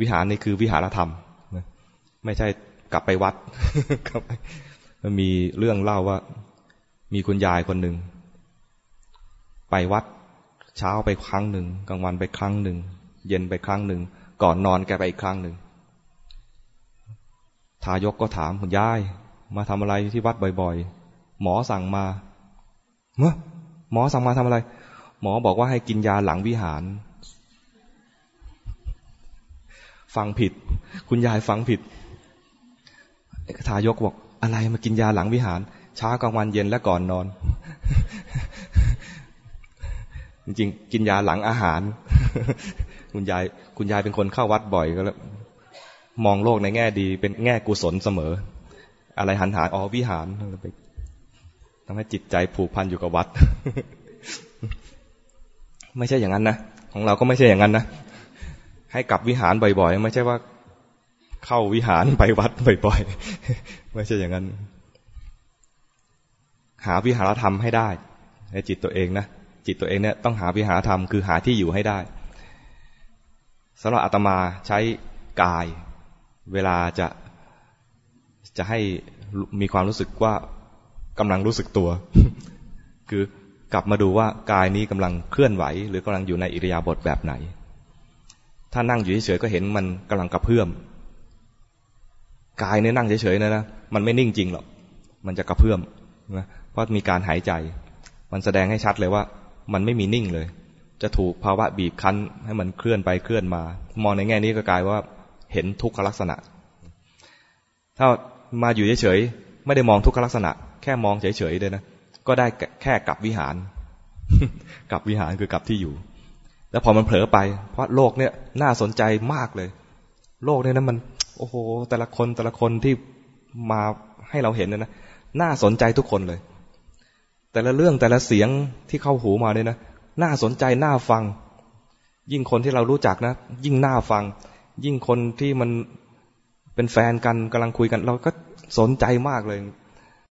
วิหารนี่คือวิหารธรรมไม่ใช่กลับไปวัดมันมีเรื่องเล่าว่า มีคุณยายคนหนึ่งไปวัดเช้าไปครั้งหนึ่งกลางวันไปครั้งหนึ่งเย็นไปครั้งหนึ่งก่อนนอนแกไปอีกครั้งหนึ่งทายกก็ถามคุณยาย มาทำอะไรที่วัดบ่อย ๆ หมอสั่งมาเมื่อหมอสั่งมาทำอะไร หมอบอกว่าให้กินยาหลังวิหาร ฟังผิด คุณยายฟังผิดทายกบอกอะไรมากินยาหลังวิหาร เช้ากลางวันเย็นและก่อนนอน จริงๆ กินยาหลังอาหาร คุณยาย คุณยายเป็นคนเข้าวัดบ่อยก็แล้วมองโลกในแง่ดี เป็นแง่กุศลเสมอ อะไรหันหาอ๋อวิหารไปทำให้จิตใจผูกพันอยู่กับวัด ไม่ใช่อย่างนั้นนะ ของเราก็ไม่ใช่อย่างนั้นนะ ให้กลับวิหารบ่อยๆ ไม่ใช่ว่าเข้าวิหารไปวัดบ่อยๆ ไม่ใช่อย่างนั้น หาวิหารธรรมให้ได้ ในจิตตัวเองนะ จิตตัวเองเนี่ยต้องหาวิหารธรรมคือหาที่อยู่ให้ได้สำหรับอาตมาใช้กาย เวลาจะจะให้มีความรู้สึกว่ากำลังรู้สึกตัว คือกลับมาดูว่ากายนี้กำลังเคลื่อนไหว หรือกำลังอยู่ในอิริยาบถแบบไหน ถ้านั่งอยู่เฉยๆก็เห็นมันกำลังกระเพื่อมกายเนี่ยนั่งเฉยๆนะนะมันไม่นิ่งจริงหรอกมันจะกระเพื่อมนะเพราะมีการหายใจ มันแสดงให้ชัดเลยว่า มันไม่มีนิ่งเลย จะถูกภาวะบีบคั้น ให้มันเคลื่อนไปเคลื่อนมา มองในแง่นี้ก็กลายว่าเห็นทุกขลักษณะ ถ้ามาอยู่เฉยๆไม่ได้มองทุกขลักษณะ แค่มองเฉยๆเลยนะก็ได้แค่กลับวิหาร กลับวิหารคือกลับที่อยู่ แล้วพอมันเผลอไป เพราะโลกเนี่ยน่าสนใจมากเลย โลกเนี่ยนะมัน โอ้โห แต่ละคนแต่ละคนที่มาให้เราเห็นเนี่ยนะน่าสนใจทุกคนเลย แต่ละเรื่องแต่ละเสียงที่เข้าหูมาเนี่ยนะน่าสนใจน่าฟัง ยิ่งคนที่เรารู้จักนะ ยิ่งน่าฟัง ยิ่งคนที่มันเป็นแฟนกันกำลังคุยกัน เราก็สนใจมากเลย